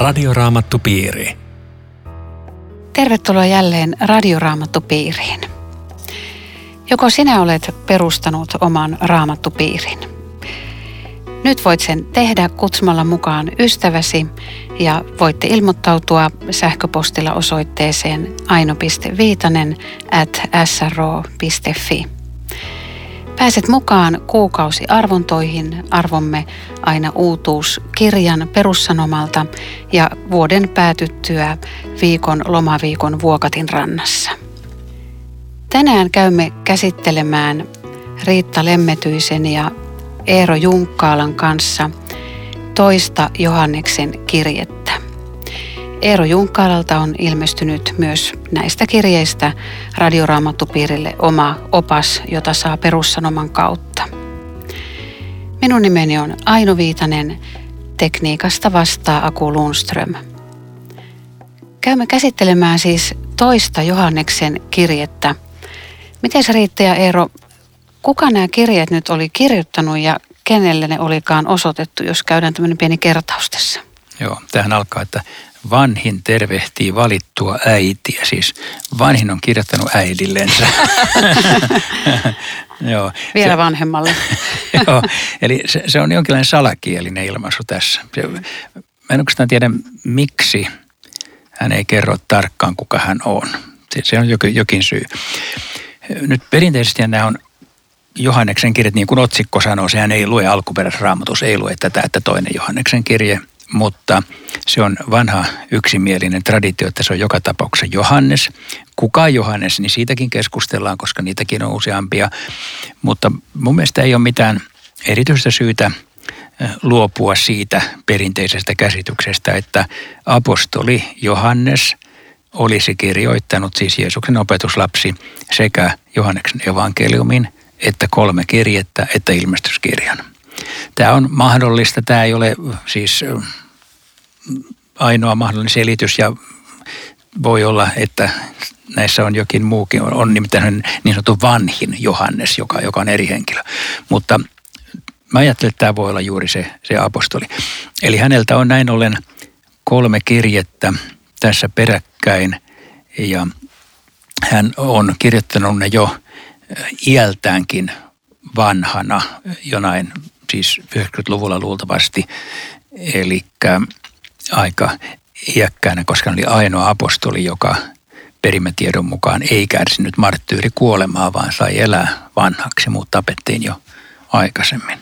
Radioraamattupiiri. Tervetuloa jälleen Radioraamattupiiriin. Joko sinä olet perustanut oman raamattupiirin? Nyt voit sen tehdä kutsumalla mukaan ystäväsi ja voitte ilmoittautua sähköpostilla osoitteeseen aino.viitanen at sro.fi. Pääset mukaan kuukausi arvontoihin arvomme aina uutuus kirjan perussanomalta ja vuoden päätyttyä viikon lomaviikon Vuokatin rannassa. Tänään käymme käsittelemään Riitta Lemmetyisen ja Eero Junkkaalan kanssa toista Johanneksen kirjettä. Eero Junkkaalalta on ilmestynyt myös näistä kirjeistä Radioraamattupiirille oma opas, jota saa perussanoman kautta. Minun nimeni on Aino Viitanen, tekniikasta vastaa Aku Lundström. Käymme käsittelemään siis toista Johanneksen kirjettä. Miten se ja Eero, kuka nämä kirjeet nyt oli kirjoittanut ja kenelle ne olikaan osoitettu, jos käydään tämmöinen pieni kertaus tässä? Joo, tähän alkaa, että vanhin tervehtii valittua äitiä. Siis vanhin on kirjoittanut äidillensä. Joo. Vielä se, vanhemmalle. joo, eli se, se on jonkinlainen salakielinen ilmaisu tässä. Se, mä en oikeastaan tiedä, miksi hän ei kerro tarkkaan, kuka hän on. Se, se on jokin, jokin syy. Nyt perinteisesti nämä on Johanneksen kirjat, niin kuin otsikko sanoo, sehän ei lue alkuperäisraamatus, ei lue tätä, että toinen Johanneksen kirje, mutta se on vanha yksimielinen traditio, että se on joka tapauksessa Johannes. Kuka Johannes, niin siitäkin keskustellaan, koska niitäkin on useampia. Mutta mun mielestä ei ole mitään erityistä syytä luopua siitä perinteisestä käsityksestä, että apostoli Johannes olisi kirjoittanut siis Jeesuksen opetuslapsi sekä Johanneksen evankeliumin että kolme kirjettä että ilmestyskirjan. Tämä on mahdollista, tämä ei ole siis ainoa mahdollinen selitys ja voi olla, että näissä on jokin muukin, on nimittäin niin sanottu vanhin Johannes, joka, joka on eri henkilö. Mutta mä ajattelen, että tämä voi olla juuri se, se apostoli. Eli häneltä on näin ollen kolme kirjettä tässä peräkkäin ja hän on kirjoittanut ne jo iältäänkin vanhana jonain siis 90-luvulla luultavasti. Eli aika iäkkäänä, koska hän oli ainoa apostoli, joka perimätiedon mukaan ei kärsinyt kuolemaa, vaan sai elää vanhaksi. Muut tapettiin jo aikaisemmin.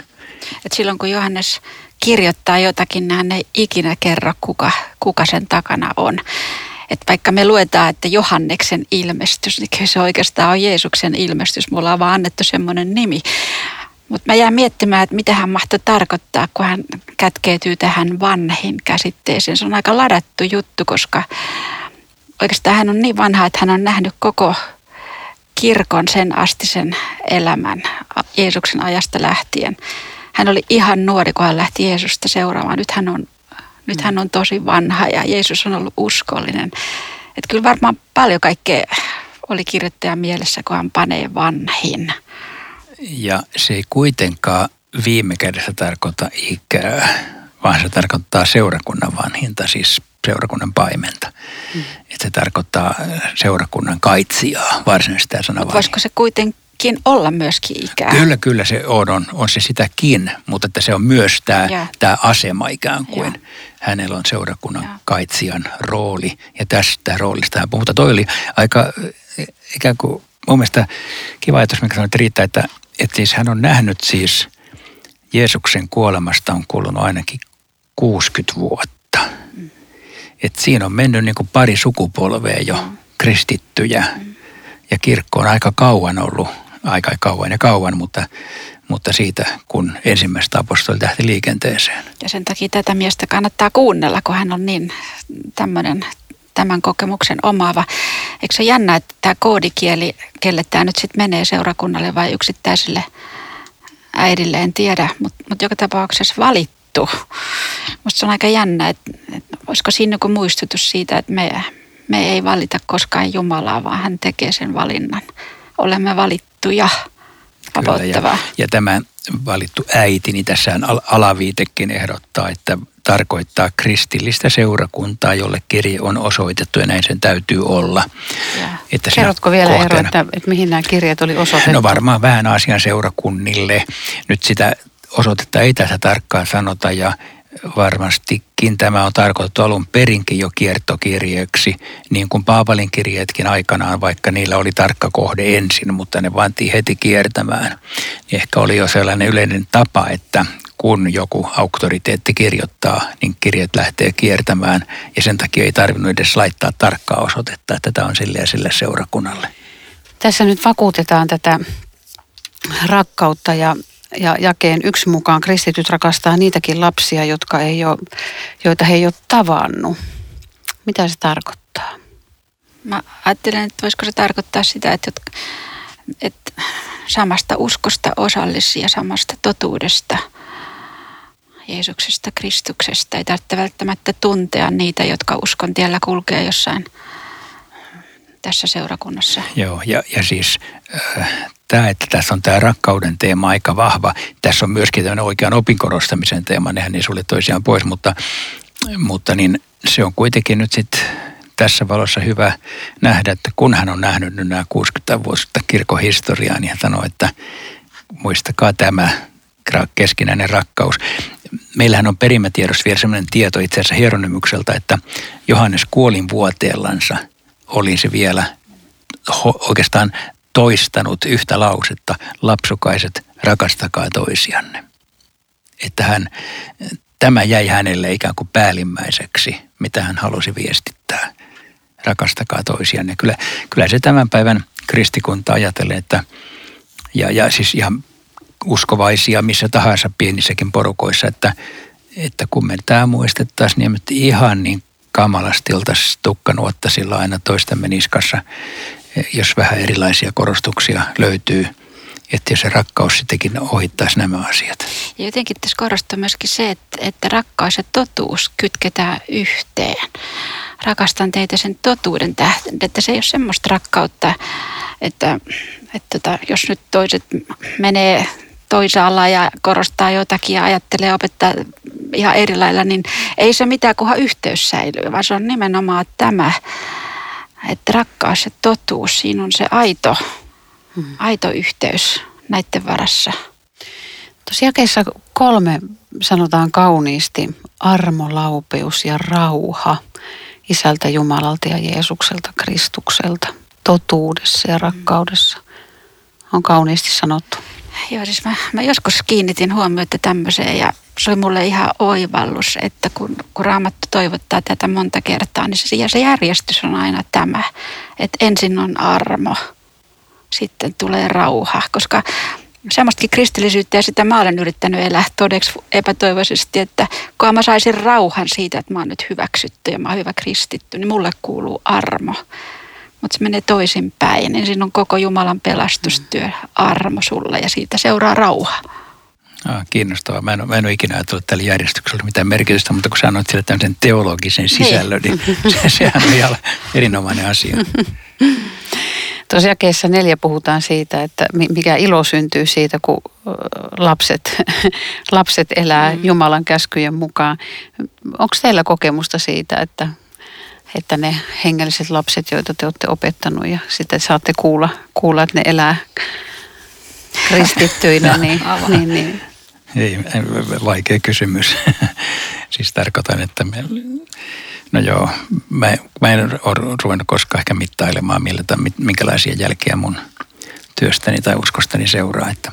Et silloin kun Johannes kirjoittaa jotakin, niin hän ei ikinä kerro, kuka, kuka sen takana on. Et vaikka me luetaan, että Johanneksen ilmestys, niin se oikeastaan on Jeesuksen ilmestys. Mulla on vaan annettu semmoinen nimi. Mutta mä jään miettimään, että mitä hän mahtoi tarkoittaa, kun hän kätkeytyy tähän vanhin käsitteeseen. Se on aika ladattu juttu, koska oikeastaan hän on niin vanha, että hän on nähnyt koko kirkon sen astisen elämän Jeesuksen ajasta lähtien. Hän oli ihan nuori, kun hän lähti Jeesusta seuraamaan. Nyt hän on, nyt hän on tosi vanha ja Jeesus on ollut uskollinen. Että kyllä varmaan paljon kaikkea oli kirjoittajan mielessä, kun hän panee vanhin. Ja se ei kuitenkaan viime kädessä tarkoita ikää, vaan se tarkoittaa seurakunnan vanhinta, siis seurakunnan paimenta. Mm. Että se tarkoittaa seurakunnan kaitsijaa varsinaisesti tämä sana Voisiko se kuitenkin olla myöskin ikää? Kyllä, kyllä se on, on, on se sitäkin, mutta että se on myös tämä, tämä asema ikään kuin. Ja. Hänellä on seurakunnan ja. kaitsijan rooli ja tästä roolista hän puhuu. Mutta toi oli aika ikään kuin mun mielestä kiva ajatus, mikä sanoit riittää, että että siis hän on nähnyt siis Jeesuksen kuolemasta on kulunut ainakin 60 vuotta. Et siinä on mennyt niin kuin pari sukupolvea jo kristittyjä ja kirkko on aika kauan ollut, aika kauan ja kauan, mutta, mutta siitä kun ensimmäistä apostoli lähti liikenteeseen. Ja sen takia tätä miestä kannattaa kuunnella, kun hän on niin tämmöinen tämän kokemuksen omaava. Eikö se jännä, että tämä koodikieli, kelle tämä nyt sitten menee seurakunnalle vai yksittäiselle äidille, en tiedä, mutta mut joka tapauksessa valittu. Musta se on aika jännä, että, että olisiko siinä joku muistutus siitä, että me, me ei valita koskaan Jumalaa, vaan hän tekee sen valinnan. Olemme valittuja. Kyllä, ja, ja tämä valittu äiti, niin tässä alaviitekin ehdottaa, että tarkoittaa kristillistä seurakuntaa, jolle kirje on osoitettu ja näin sen täytyy olla. Että Kerrotko vielä kohteena, ero, että, että mihin nämä kirjeet oli osoitettu? No varmaan vähän asian seurakunnille. Nyt sitä osoitetta ei tässä tarkkaan sanota ja varmastikin tämä on tarkoitettu alun perinkin jo kiertokirjeeksi, niin kuin Paavalin kirjeetkin aikanaan, vaikka niillä oli tarkka kohde ensin, mutta ne vantiin heti kiertämään. Ehkä oli jo sellainen yleinen tapa, että kun joku auktoriteetti kirjoittaa, niin kirjat lähtee kiertämään ja sen takia ei tarvinnut edes laittaa tarkkaa osoitetta, että tämä on sille ja sille seurakunnalle. Tässä nyt vakuutetaan tätä rakkautta ja ja jakeen yksi mukaan kristityt rakastaa niitäkin lapsia, jotka ei ole, joita he ei ole tavannut. Mitä se tarkoittaa? Mä ajattelen, että voisiko se tarkoittaa sitä, että, että samasta uskosta osallisia, samasta totuudesta, Jeesuksesta, Kristuksesta. Ei tarvitse välttämättä tuntea niitä, jotka uskon tiellä kulkee jossain tässä seurakunnassa. Joo, ja, ja siis äh, tämä, että tässä on tämä rakkauden teema aika vahva. Tässä on myöskin tämmöinen oikean opinkorostamisen teema, nehän ei sulle toisiaan pois, mutta, mutta niin se on kuitenkin nyt sitten tässä valossa hyvä nähdä, että kun hän on nähnyt nyt nämä 60 vuotta kirkon historiaa, niin hän sanoo, että muistakaa tämä keskinäinen rakkaus. Meillähän on perimätiedossa vielä sellainen tieto itse asiassa Hieronymykseltä, että Johannes kuolin vuoteellansa oli se vielä oikeastaan toistanut yhtä lausetta, lapsukaiset, rakastakaa toisianne. Että hän, tämä jäi hänelle ikään kuin päällimmäiseksi, mitä hän halusi viestittää. Rakastakaa toisianne. Kyllä, kyllä se tämän päivän kristikunta ajattelee, että ja, ja siis ihan uskovaisia missä tahansa pienissäkin porukoissa, että, että kun me tämä muistettaisiin, niin me ihan niin kamalasti oltaisiin tukkanuottasilla aina toistemme niskassa jos vähän erilaisia korostuksia löytyy, että se rakkaus sittenkin ohittaisi nämä asiat. Ja jotenkin tässä korostuu myöskin se, että, että rakkaus ja totuus kytketään yhteen. Rakastan teitä sen totuuden tähden, että se ei ole semmoista rakkautta, että, että tota, jos nyt toiset menee toisaalla ja korostaa jotakin ja ajattelee opettaa ihan eri lailla, niin ei se mitään, kunhan yhteys säilyy, vaan se on nimenomaan tämä että rakkaus ja totuus, siinä on se aito, hmm. aito yhteys näiden varassa. Tuossa jakeessa kolme sanotaan kauniisti armo, laupeus ja rauha Isältä Jumalalta ja Jeesukselta, Kristukselta, totuudessa ja rakkaudessa. On kauniisti sanottu. Joo, siis mä, mä joskus kiinnitin huomiota tämmöiseen ja se oli mulle ihan oivallus, että kun, kun Raamattu toivottaa tätä monta kertaa, niin se, ja se järjestys on aina tämä, että ensin on armo, sitten tulee rauha, koska semmoistakin kristillisyyttä ja sitä mä olen yrittänyt elää todeksi epätoivoisesti, että kun mä saisin rauhan siitä, että mä oon nyt hyväksytty ja mä oon hyvä kristitty, niin mulle kuuluu armo. Mutta se menee toisinpäin. Ensin on koko Jumalan pelastustyö, armo sulle ja siitä seuraa rauha. Ah, kiinnostavaa. Mä en, mä en ole ikinä ajatellut tällä järjestyksellä mitään merkitystä, mutta kun sanoit sille tämmöisen teologisen niin. sisällön, niin, niin se, sehän on ihan erinomainen asia. Tuossa jakeessa neljä puhutaan siitä, että mikä ilo syntyy siitä, kun lapset, lapset elää mm. Jumalan käskyjen mukaan. Onko teillä kokemusta siitä, että, että ne hengelliset lapset, joita te olette opettanut ja sitten saatte kuulla, kuulla että ne elää kristittyinä, niin, niin, niin ei, vaikea kysymys. siis tarkoitan, että me, no joo, mä, mä en ole ruvennut koskaan ehkä mittailemaan, millä, minkälaisia jälkiä mun työstäni tai uskostani seuraa. Että.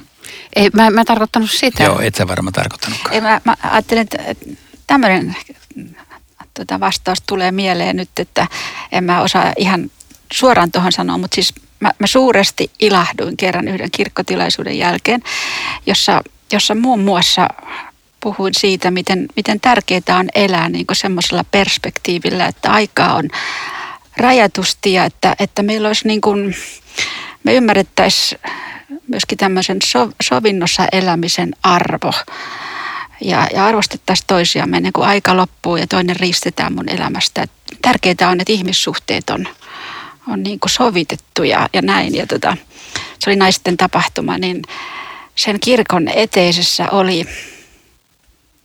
Ei, mä, mä tarkoittanut sitä. Joo, et sä varmaan tarkoittanutkaan. Ei, mä, mä ajattelin, että tämmöinen tota vastaus tulee mieleen nyt, että en mä osaa ihan suoraan tuohon sanoa, mutta siis mä, mä suuresti ilahduin kerran yhden kirkkotilaisuuden jälkeen, jossa jossa muun muassa puhuin siitä, miten, miten tärkeää on elää niin semmoisella perspektiivillä, että aikaa on rajatusti ja että, että meillä olisi niin kuin, me ymmärrettäisiin myöskin tämmöisen so, sovinnossa elämisen arvo ja, ja arvostettaisiin toisiamme ennen kuin aika loppuu ja toinen riistetään mun elämästä. Tärkeää on, että ihmissuhteet on, on niin kuin sovitettu ja, ja näin. Ja tota, se oli naisten tapahtuma, niin sen kirkon eteisessä oli,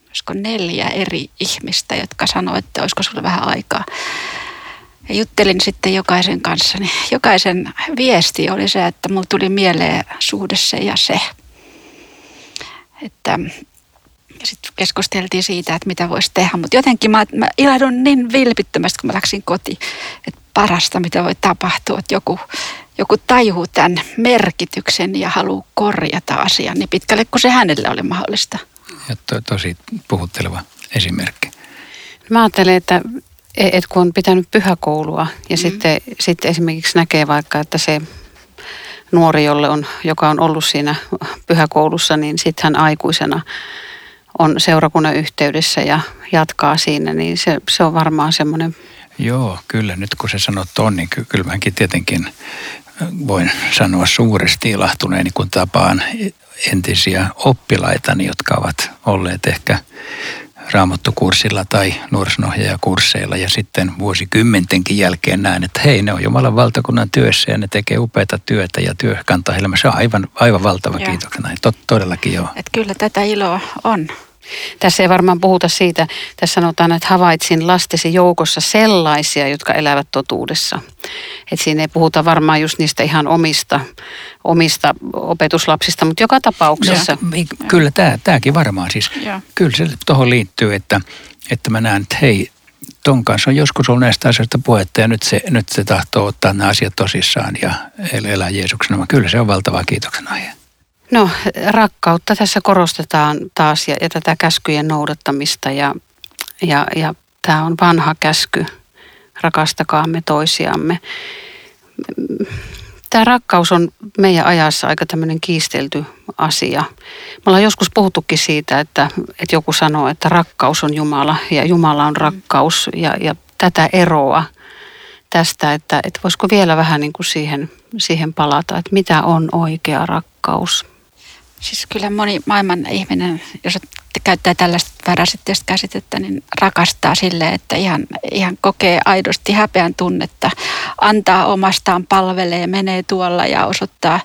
olisiko neljä eri ihmistä, jotka sanoivat, että olisiko sulla vähän aikaa. Ja juttelin sitten jokaisen kanssa, niin jokaisen viesti oli se, että mulla tuli mieleen suhde se ja se. Että ja sitten keskusteltiin siitä, että mitä voisi tehdä. Mutta jotenkin mä, mä ilahdun niin vilpittömästi, kun mä läksin kotiin, että parasta, mitä voi tapahtua, että joku, joku tajuu tämän merkityksen ja haluaa korjata asian niin pitkälle kuin se hänelle oli mahdollista. Ja to, tosi puhutteleva esimerkki. Mä ajattelen, että, että kun on pitänyt pyhäkoulua ja mm. sitten, sitten esimerkiksi näkee vaikka, että se nuori, jolle on, joka on ollut siinä pyhäkoulussa, niin sitten hän aikuisena on seurakunnan yhteydessä ja jatkaa siinä, niin se, se on varmaan semmoinen... Joo, kyllä. Nyt kun se sanot on, niin ky- kyllä mäkin tietenkin voin sanoa suuresti ilahtuneeni, kun tapaan entisiä oppilaitani, jotka ovat olleet ehkä raamattokurssilla tai nuorisonohjaajakursseilla ja sitten vuosikymmentenkin jälkeen näen, että hei, ne on Jumalan valtakunnan työssä ja ne tekee upeata työtä ja työ kantaa helmä. Se on aivan, aivan valtava kiitoksena. Tot, todellakin joo. Et kyllä tätä iloa on. Tässä ei varmaan puhuta siitä, tässä sanotaan, että havaitsin lastesi joukossa sellaisia, jotka elävät totuudessa. Et siinä ei puhuta varmaan just niistä ihan omista, omista opetuslapsista, mutta joka tapauksessa. No, kyllä tämä, tämäkin varmaan siis. Ja. Kyllä se tuohon liittyy, että, että mä näen, että hei, ton kanssa on joskus ollut näistä asioista puhetta ja nyt se, nyt se tahtoo ottaa nämä asiat tosissaan ja elää Jeesuksena. Kyllä se on valtava kiitoksen aihe. No rakkautta tässä korostetaan taas ja, ja tätä käskyjen noudattamista ja, ja, ja tämä on vanha käsky, rakastakaamme toisiamme. Tämä rakkaus on meidän ajassa aika tämmöinen kiistelty asia. Me ollaan joskus puhuttukin siitä, että, että joku sanoo, että rakkaus on Jumala ja Jumala on rakkaus ja, ja tätä eroa tästä, että, että voisiko vielä vähän niin kuin siihen, siihen palata, että mitä on oikea rakkaus. Siis kyllä moni maailman ihminen, jos käyttää tällaista väräsitteistä käsitettä, niin rakastaa sille, että ihan, ihan kokee aidosti häpeän tunnetta, antaa omastaan, palvelee, menee tuolla ja osoittaa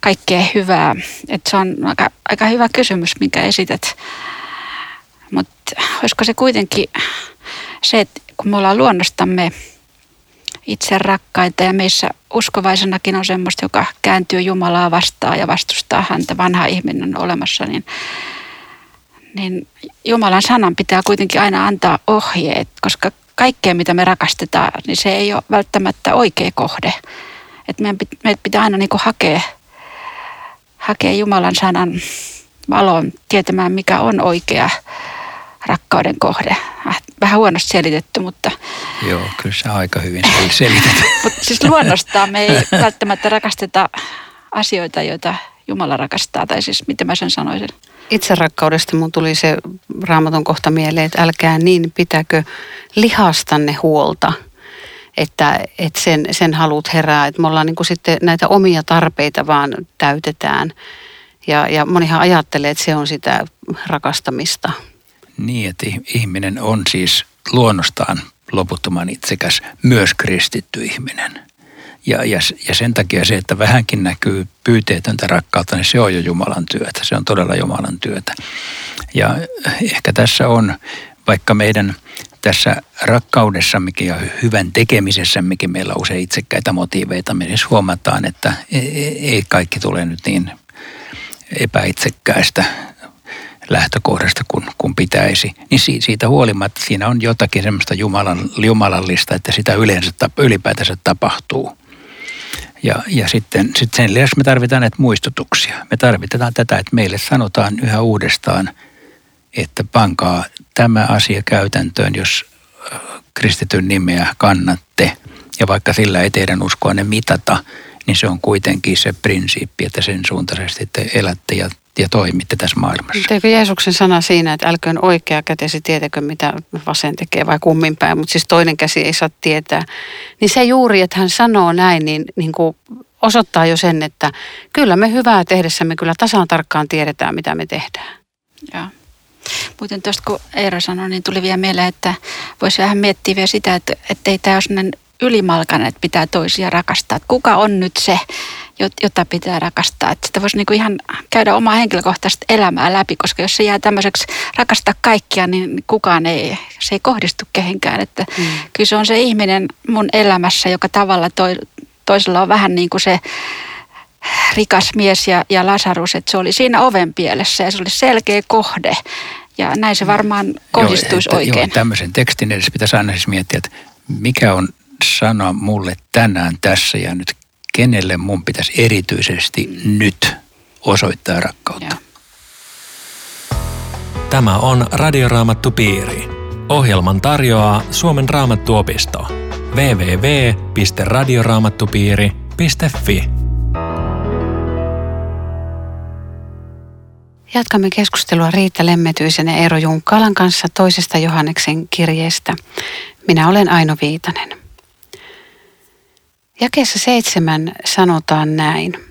kaikkea hyvää. Et se on aika, aika hyvä kysymys, minkä esität. Mutta olisiko se kuitenkin se, että kun me ollaan luonnostamme itse rakkaita ja meissä uskovaisenakin on semmoista, joka kääntyy Jumalaa vastaan ja vastustaa häntä, vanha ihminen on olemassa, niin, niin Jumalan sanan pitää kuitenkin aina antaa ohjeet, koska kaikkea mitä me rakastetaan, niin se ei ole välttämättä oikea kohde. Et meidän, meidän pitää aina niin hakea, hakea Jumalan sanan valon tietämään, mikä on oikea rakkauden kohde. Äh, vähän huonosti selitetty, mutta... Joo, kyllä se aika hyvin selitetty. mutta siis luonnostaan me ei välttämättä rakasteta asioita, joita Jumala rakastaa, tai siis miten mä sen sanoisin. Itse rakkaudesta mun tuli se raamaton kohta mieleen, että älkää niin pitäkö lihastanne huolta, että, että sen, sen haluat herää. Että me ollaan niin kuin sitten näitä omia tarpeita vaan täytetään. Ja, ja monihan ajattelee, että se on sitä rakastamista. Niin, että ihminen on siis luonnostaan loputtoman itsekäs, myös kristitty ihminen. Ja, ja, ja sen takia se, että vähänkin näkyy pyyteetöntä rakkautta, niin se on jo Jumalan työtä. Se on todella Jumalan työtä. Ja ehkä tässä on, vaikka meidän tässä rakkaudessammekin ja hyvän tekemisessämmekin meillä on usein itsekkäitä motiiveita, me edes huomataan, että e, e, ei kaikki tule nyt niin epäitsekkäistä lähtökohdasta kuin, kuin pitäisi, niin siitä huolimatta siinä on jotakin semmoista jumalan, jumalallista, että sitä yleensä ylipäätänsä tapahtuu. Ja, ja sitten, sitten sen lisäksi me tarvitaan näitä muistutuksia. Me tarvitaan tätä, että meille sanotaan yhä uudestaan, että pankaa tämä asia käytäntöön, jos äh, kristityn nimeä kannatte. Ja vaikka sillä ei teidän uskoanne mitata, niin se on kuitenkin se prinsiippi, että sen suuntaisesti te elätte ja ja toimitte tässä maailmassa. Teekö Jeesuksen sana siinä, että älköön oikea kätesi tietäkö, mitä vasen tekee vai kummin päin, mutta siis toinen käsi ei saa tietää. Niin se juuri, että hän sanoo näin, niin, niin kuin osoittaa jo sen, että kyllä me hyvää tehdessämme kyllä tasan tarkkaan tiedetään, mitä me tehdään. Joo. Muuten tuosta kun Eero sanoi, niin tuli vielä mieleen, että voisi vähän miettiä vielä sitä, että, että ei tämä ole ylimalkainen, että pitää toisia rakastaa. Että kuka on nyt se, jota pitää rakastaa. Että sitä voisi niin kuin ihan käydä omaa henkilökohtaista elämää läpi, koska jos se jää tämmöiseksi rakastaa kaikkia, niin kukaan ei, se ei kohdistu kehenkään. Että mm. Kyllä se on se ihminen mun elämässä, joka tavalla toi, toisella on vähän niin kuin se rikas mies ja, ja Lasarus, että se oli siinä oven pielessä ja se oli selkeä kohde. Ja näin se varmaan kohdistuisi joo, että, oikein. Joo, tämmöisen tekstin edessä pitäisi aina siis miettiä, että mikä on sana mulle tänään tässä ja nyt kenelle mun pitäisi erityisesti nyt osoittaa rakkautta. Joo. Tämä on Radioraamattu Piiri. Ohjelman tarjoaa Suomen raamattuopisto. www.radioraamattupiiri.fi Jatkamme keskustelua Riitta Lemmetyisen ja Eero Junkkalan kanssa toisesta Johanneksen kirjeestä. Minä olen Aino Viitanen. Jakeessa seitsemän sanotaan näin.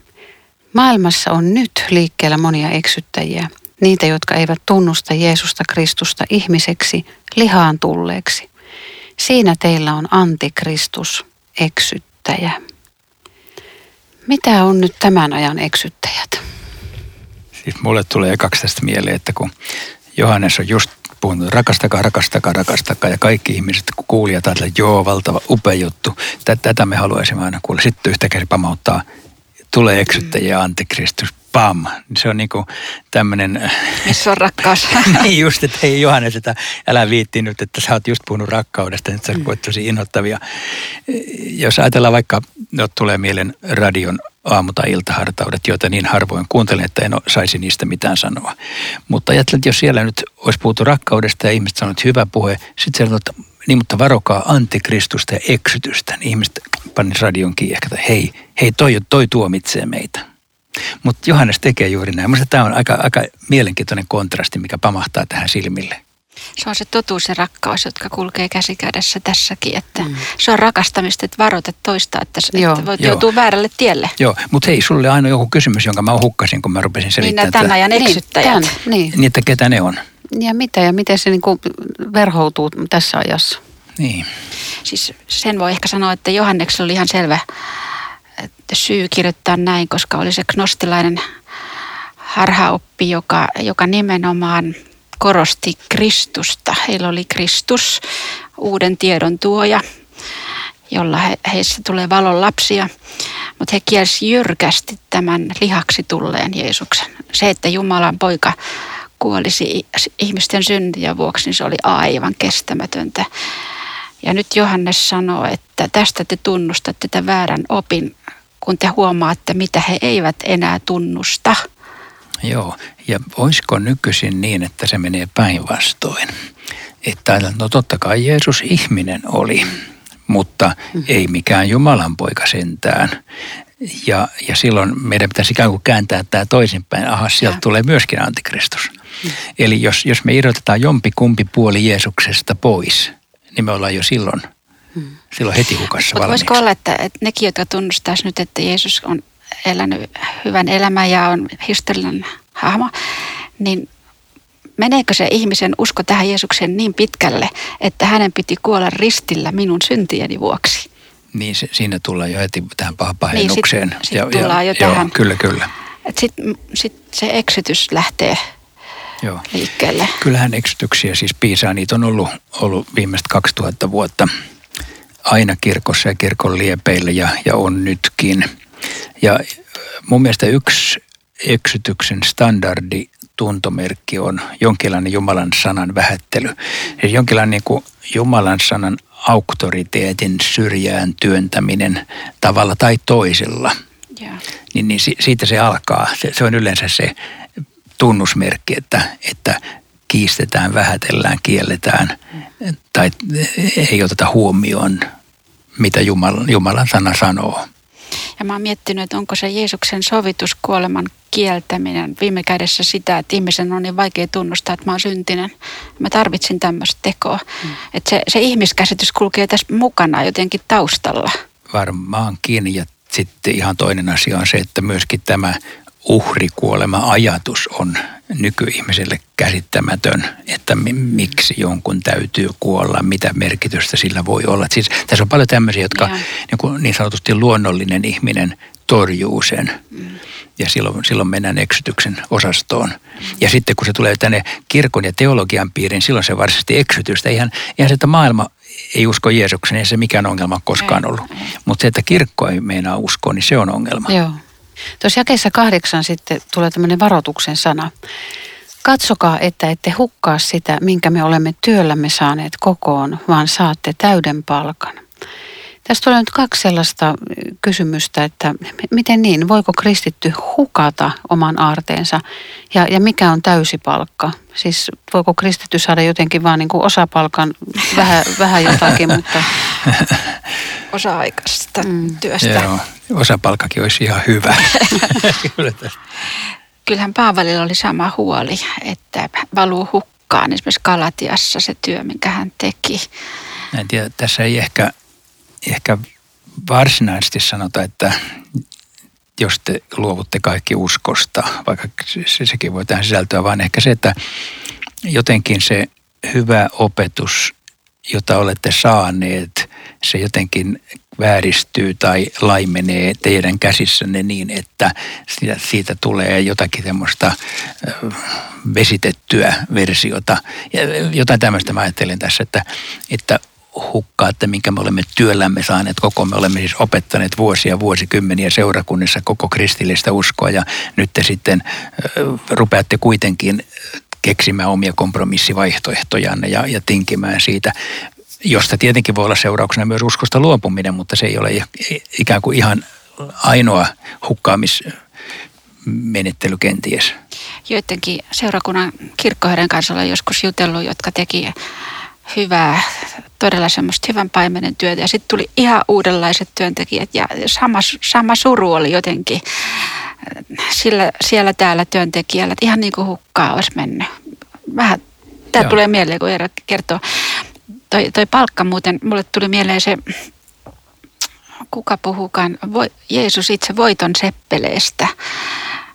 Maailmassa on nyt liikkeellä monia eksyttäjiä, niitä, jotka eivät tunnusta Jeesusta Kristusta ihmiseksi, lihaan tulleeksi. Siinä teillä on antikristus, eksyttäjä. Mitä on nyt tämän ajan eksyttäjät? Siis mulle tulee kaksi tästä mieleen, että kun Johannes on just puhunut, rakastakaa, rakastakaa, rakastakaa. Ja kaikki ihmiset, kun kuulijat että joo, valtava, upea juttu. Tätä me haluaisimme aina kuulla. Sitten yhtäkkiä pamauttaa, tulee eksyttäjiä antikristus, pam. Se on niinku tämmöinen... Missä on rakkaus? niin just, että hei Johannes, että älä viitti nyt, että sä oot just puhunut rakkaudesta, että sä oot tosi innoittavia. Jos ajatellaan vaikka, no tulee mieleen radion aamu- tai iltahartaudet, joita niin harvoin kuuntelen, että en saisi niistä mitään sanoa. Mutta ajattelen, että jos siellä nyt olisi puhuttu rakkaudesta ja ihmiset sanoivat hyvä puhe, sitten siellä että niin mutta varokaa antikristusta ja eksytystä. Niin ihmiset pannis radion kiinni että hei, hei toi, toi tuomitsee meitä. Mutta Johannes tekee juuri näin. Minusta tämä on aika, aika mielenkiintoinen kontrasti, mikä pamahtaa tähän silmille. Se on se totuus ja rakkaus, jotka kulkee käsi kädessä tässäkin. Että mm. Se on rakastamista, että varoitat toista, että, joo, että voit joo. joutua väärälle tielle. Joo, mutta hei, sulle aina joku kysymys, jonka mä hukkasin, kun mä rupesin selittämään. Niin, tämän ajan niin, eksyttäjät. Niin, niin. niin, että ketä ne on. Ja mitä ja miten se niinku verhoutuu tässä ajassa. Niin. Siis sen voi ehkä sanoa, että Johanneksella oli ihan selvä syy kirjoittaa näin, koska oli se gnostilainen harhaoppi, joka, joka nimenomaan korosti Kristusta. Heillä oli Kristus, uuden tiedon tuoja, jolla he, heissä tulee valon lapsia. Mutta he kielsi jyrkästi tämän lihaksi tulleen Jeesuksen. Se, että Jumalan poika kuolisi ihmisten syntien vuoksi, niin se oli aivan kestämätöntä. Ja nyt Johannes sanoo, että tästä te tunnustatte tätä väärän opin, kun te huomaatte, mitä he eivät enää tunnusta. Joo, ja olisiko nykyisin niin, että se menee päinvastoin? Että no totta kai Jeesus ihminen oli, mutta mm-hmm. ei mikään Jumalan poika sentään. Ja, ja silloin meidän pitäisi ikään kuin kääntää tämä toisinpäin. Aha, sieltä ja. tulee myöskin antikristus. Mm. Eli jos, jos me irrotetaan jompi kumpi puoli Jeesuksesta pois, niin me ollaan jo silloin, mm. silloin heti hukassa valmiiksi. Voisiko olla, että, että nekin, jotka tunnustaisivat nyt, että Jeesus on elänyt hyvän elämän ja on historiallinen hahmo, niin meneekö se ihmisen usko tähän Jeesukseen niin pitkälle, että hänen piti kuolla ristillä minun syntieni vuoksi? Niin, se, siinä tullaan jo heti tähän pahennukseen. Niin, sitten sit tullaan jo tähän. Joo, kyllä, kyllä. Sitten sit se eksytys lähtee Joo. liikkeelle. Kyllähän eksytyksiä siis piisaa. Niitä on ollut, ollut viimeiset 2000 vuotta aina kirkossa ja kirkon liepeillä ja, ja on nytkin. Ja mun mielestä yksi eksytyksen standardi tuntomerkki on jonkinlainen Jumalan sanan vähättely. Siis jonkinlainen niin kuin Jumalan sanan auktoriteetin syrjään työntäminen tavalla tai toisella. Yeah. Niin, niin siitä se alkaa. Se, se on yleensä se tunnusmerkki, että, että kiistetään, vähätellään, kielletään tai ei oteta huomioon, mitä Jumalan, Jumalan sana sanoo. Ja mä oon miettinyt, että onko se Jeesuksen sovituskuoleman kieltäminen viime kädessä sitä, että ihmisen on niin vaikea tunnustaa, että mä oon syntinen. Mä tarvitsin tämmöistä tekoa. Mm. Että se, se ihmiskäsitys kulkee tässä mukana jotenkin taustalla. Varmaankin. Ja sitten ihan toinen asia on se, että myöskin tämä uhrikuolema ajatus on nykyihmiselle käsittämätön, että miksi jonkun täytyy kuolla, mitä merkitystä sillä voi olla. Siis tässä on paljon tämmöisiä, jotka niin, kuin niin sanotusti luonnollinen ihminen torjuu sen. Mm. Ja silloin, silloin mennään eksytyksen osastoon. Mm. Ja sitten kun se tulee tänne kirkon ja teologian piiriin, silloin se varsinaisesti eksytystä. Ihan, ihan se, että maailma ei usko Jeesuksen, ei se mikään ongelma koskaan ei, ollut. Mutta se, että kirkko ei meinaa uskoa, niin se on ongelma. Joo. Tuossa jakeessa kahdeksan sitten tulee tämmöinen varoituksen sana. Katsokaa, että ette hukkaa sitä, minkä me olemme työllämme saaneet kokoon, vaan saatte täyden palkan. Tästä tulee nyt kaksi sellaista kysymystä, että miten niin, voiko kristitty hukata oman aarteensa ja, ja mikä on täysipalkka? Siis voiko kristitty saada jotenkin vaan niin kuin osapalkan, vähän, vähän jotakin, mutta... Osa-aikaisesta mm. työstä. Joo, osapalkkakin olisi ihan hyvä. Kyllähän Paavalilla oli sama huoli, että valuu hukkaan esimerkiksi Kalatiassa se työ, minkä hän teki. En tiedä, tässä ei ehkä ehkä varsinaisesti sanota, että jos te luovutte kaikki uskosta, vaikka se, sekin voi tähän sisältöä, vaan ehkä se, että jotenkin se hyvä opetus, jota olette saaneet, se jotenkin vääristyy tai laimenee teidän käsissänne niin, että siitä, tulee jotakin semmoista vesitettyä versiota. Ja jotain tämmöistä mä ajattelen tässä, että, että hukkaatte, minkä me olemme työllämme saaneet koko. Me olemme siis opettaneet vuosia, vuosikymmeniä seurakunnissa koko kristillistä uskoa ja nyt te sitten rupeatte kuitenkin keksimään omia kompromissivaihtoehtojanne ja, ja tinkimään siitä, josta tietenkin voi olla seurauksena myös uskosta luopuminen, mutta se ei ole ikään kuin ihan ainoa hukkaamismenettely kenties. Joidenkin seurakunnan kirkkoherren kanssa olen joskus jutellut, jotka teki hyvää, todella semmoista hyvän paimenen työtä. Ja sitten tuli ihan uudenlaiset työntekijät ja sama, sama suru oli jotenkin sillä, siellä täällä työntekijällä, että ihan niin kuin hukkaa olisi mennyt. Vähän, tämä tulee mieleen, kun Eero kertoo. Toi, toi palkka muuten, mulle tuli mieleen se, kuka puhukaan, Jeesus itse voiton seppeleestä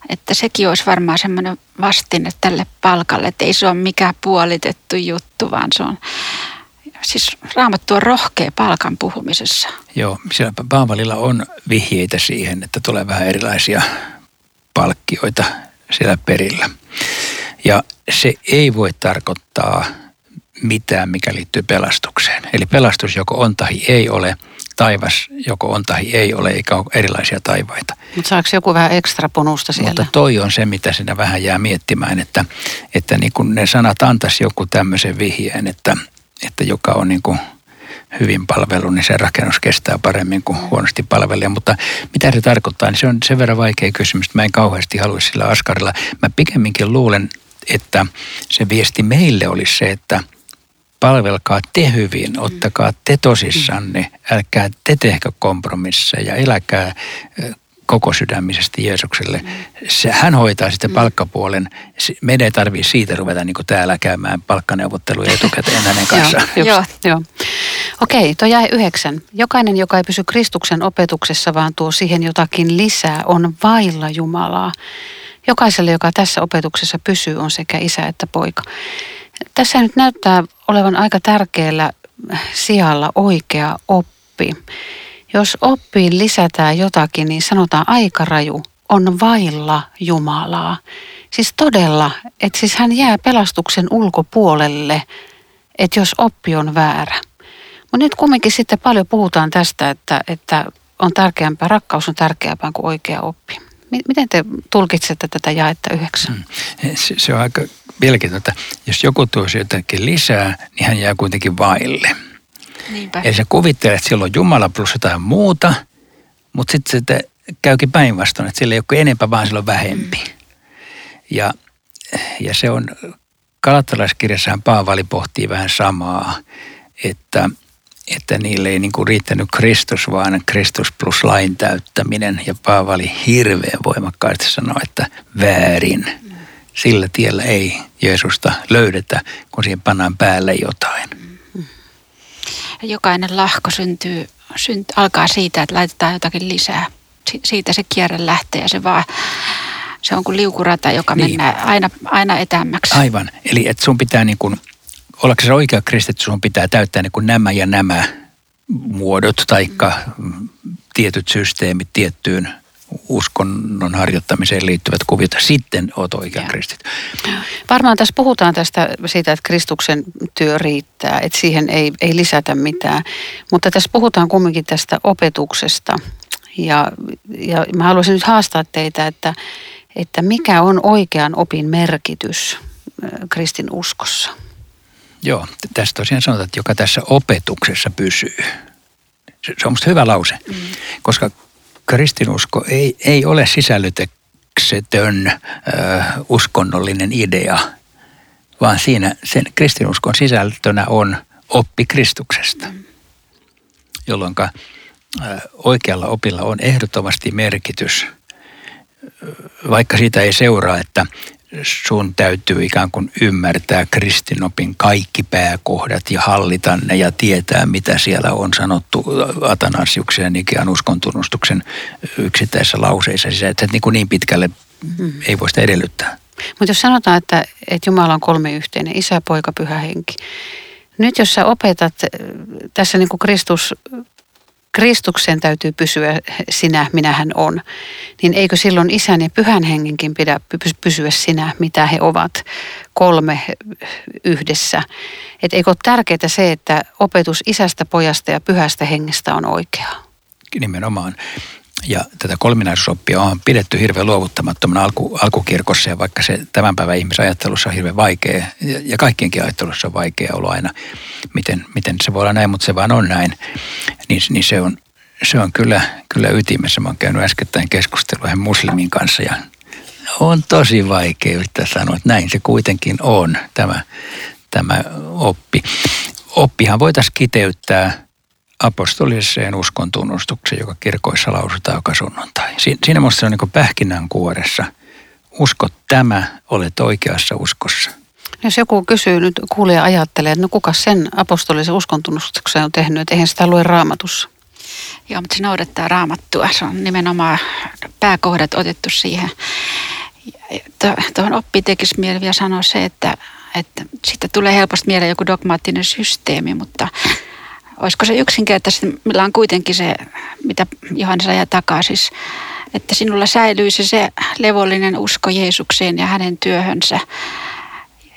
että sekin olisi varmaan semmoinen vastine tälle palkalle, että ei se ole mikään puolitettu juttu, vaan se on, siis raamattu on rohkea palkan puhumisessa. Joo, siellä Paavalilla on vihjeitä siihen, että tulee vähän erilaisia palkkioita siellä perillä. Ja se ei voi tarkoittaa mitään, mikä liittyy pelastukseen. Eli pelastus joko on tai ei ole – taivas joko on tai ei ole, eikä ole erilaisia taivaita. Mutta saako joku vähän ekstra ponusta siellä? Mutta toi on se, mitä sinä vähän jää miettimään, että, että niin kun ne sanat antaisi joku tämmöisen vihjeen, että, että joka on niin kuin hyvin palvelu, niin se rakennus kestää paremmin kuin huonosti palvelija. Mutta mitä se tarkoittaa, niin se on sen verran vaikea kysymys, mä en kauheasti halua sillä askarilla. Mä pikemminkin luulen, että se viesti meille olisi se, että – palvelkaa te hyvin, ottakaa te tosissanne, älkää te tehkö kompromisseja, eläkää koko sydämisesti Jeesukselle. Se, hän hoitaa sitten palkkapuolen. Meidän ei tarvitse siitä ruveta niin täällä käymään palkkaneuvotteluja etukäteen hänen kanssaan. joo, joo, joo. Okei, tuo jäi yhdeksän. Jokainen, joka ei pysy Kristuksen opetuksessa, vaan tuo siihen jotakin lisää, on vailla Jumalaa. Jokaiselle, joka tässä opetuksessa pysyy, on sekä isä että poika. Tässä nyt näyttää olevan aika tärkeällä sijalla oikea oppi. Jos oppiin lisätään jotakin, niin sanotaan aikaraju on vailla Jumalaa. Siis todella, että siis hän jää pelastuksen ulkopuolelle, että jos oppi on väärä. Mutta nyt kumminkin sitten paljon puhutaan tästä, että, että on tärkeämpää, rakkaus on tärkeämpää kuin oikea oppi. Miten te tulkitsette tätä jaetta yhdeksän? Hmm. Se, se on aika mielenkiintoista. Jos joku tuosi jotakin lisää, niin hän jää kuitenkin vaille. Niinpä. Eli sä kuvittelet, että silloin Jumala plus jotain muuta, mutta sitten se käykin päinvastoin, että sillä ei ole enempää, vaan sillä on vähempi. Mm. Ja, ja se on, kalattalaiskirjassahan Paavali pohtii vähän samaa, että – että niille ei niin kuin riittänyt Kristus, vaan Kristus plus lain täyttäminen. Ja Paavali hirveän voimakkaasti sanoi, että väärin. Sillä tiellä ei Jeesusta löydetä, kun siihen pannaan päälle jotain. Jokainen lahko syntyy, synt, alkaa siitä, että laitetaan jotakin lisää. siitä se kierre lähtee ja se vaan se on kuin liukurata, joka Niin. niin. mennään aina, aina etämmäksi. Aivan. Eli että sun pitää niin kuin, ollaksesi oikea kristitty, sun pitää täyttää niin kuin nämä ja nämä muodot tai tietyt systeemit tiettyyn uskonnon harjoittamiseen liittyvät kuviot. Sitten oot oikea Joo. kristitty. Varmaan tässä puhutaan tästä siitä, että Kristuksen työ riittää, että siihen ei, ei lisätä mitään. Mutta tässä puhutaan kumminkin tästä opetuksesta. Ja, ja mä haluaisin nyt haastaa teitä, että, että mikä on oikean opin merkitys äh, kristin uskossa. Joo, tässä tosiaan sanotaan, että joka tässä opetuksessa pysyy. Se, se on musta hyvä lause, mm. koska kristinusko ei, ei ole sisällyteksetön ö, uskonnollinen idea, vaan siinä sen kristinuskon sisältönä on oppi Kristuksesta, jolloin oikealla opilla on ehdottomasti merkitys, vaikka siitä ei seuraa, että sun täytyy ikään kuin ymmärtää kristinopin kaikki pääkohdat ja hallita ne ja tietää, mitä siellä on sanottu Atanasiuksen ja Nikean uskontunnustuksen yksittäisissä lauseissa. Siis että niin, kuin niin pitkälle ei voi sitä edellyttää. Mutta jos sanotaan, että, että Jumala on kolme yhteinen, isä, poika, pyhä henki. Nyt jos sä opetat, tässä niin kuin Kristus, Kristuksen täytyy pysyä sinä, minä hän on, niin eikö silloin isän ja pyhän hengenkin pidä py- pysyä sinä, mitä he ovat, kolme yhdessä. Et eikö ole tärkeää se, että opetus isästä, pojasta ja pyhästä hengestä on oikeaa? nimenomaan. Ja tätä kolminaisuusoppia on pidetty hirveän luovuttamattomana alku, alkukirkossa ja vaikka se tämän päivän ihmisajattelussa on hirveän vaikea ja, ja kaikkienkin ajattelussa on vaikea olla aina, miten, miten se voi olla näin, mutta se vaan on näin, niin, niin se on, se on kyllä, kyllä ytimessä. Mä oon käynyt äskettäin keskustelua muslimin kanssa ja on tosi vaikea yrittää sanoa, että näin se kuitenkin on, tämä, tämä oppi. Oppihan voitaisiin kiteyttää apostoliseen uskon tunnustukseen, joka kirkoissa lausutaan joka sunnuntai. Si- Siinä minusta se on niin pähkinän kuoressa. Usko tämä, olet oikeassa uskossa. Jos joku kysyy nyt, kuulija ajattelee, että no kuka sen apostolisen uskontunnustuksen on tehnyt, että eihän sitä lue raamatussa. Joo, mutta se noudattaa raamattua. Se on nimenomaan pääkohdat otettu siihen. Tuohon oppi tekisi mieli vielä sanoa se, että, että siitä tulee helposti mieleen joku dogmaattinen systeemi, mutta olisiko se yksinkertaisesti, millä on kuitenkin se, mitä Johannes ajaa takaa, siis, että sinulla säilyisi se levollinen usko Jeesukseen ja hänen työhönsä,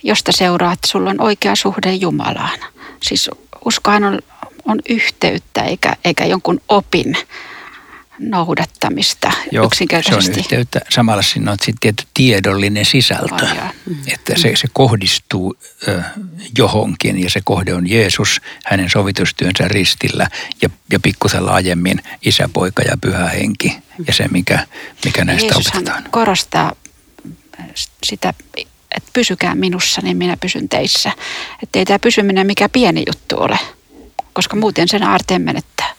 josta seuraa, että sulla on oikea suhde Jumalaan. Siis uskohan on, on yhteyttä eikä, eikä jonkun opin noudattamista Joo, se on yksinkertaisesti. yhteyttä. Samalla siinä on sitten tietty tiedollinen sisältö. Joo. Että se, se kohdistuu ö, johonkin ja se kohde on Jeesus, hänen sovitustyönsä ristillä ja, ja pikkusen laajemmin isä, poika ja pyhä henki ja se, mikä, mikä näistä Jeesushan opetetaan. korostaa sitä, että pysykää minussa, niin minä pysyn teissä. Että ei tämä pysyminen mikä pieni juttu ole, koska muuten sen aarteen menettää.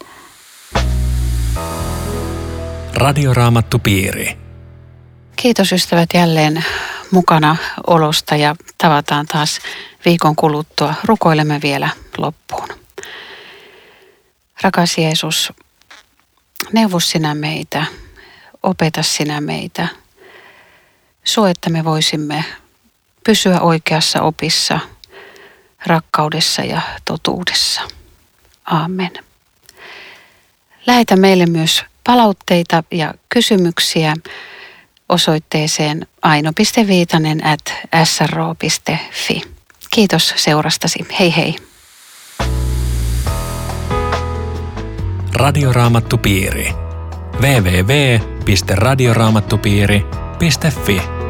Radioraamattupiiri. Kiitos ystävät jälleen mukana olosta ja tavataan taas viikon kuluttua. Rukoilemme vielä loppuun. Rakas Jeesus, neuvo sinä meitä, opeta sinä meitä. Suo, että me voisimme pysyä oikeassa opissa, rakkaudessa ja totuudessa. Amen. Lähetä meille myös palautteita ja kysymyksiä osoitteeseen aino.viitanen at sro.fi. Kiitos seurastasi. Hei hei. Radioraamattupiiri. www.radioraamattupiiri.fi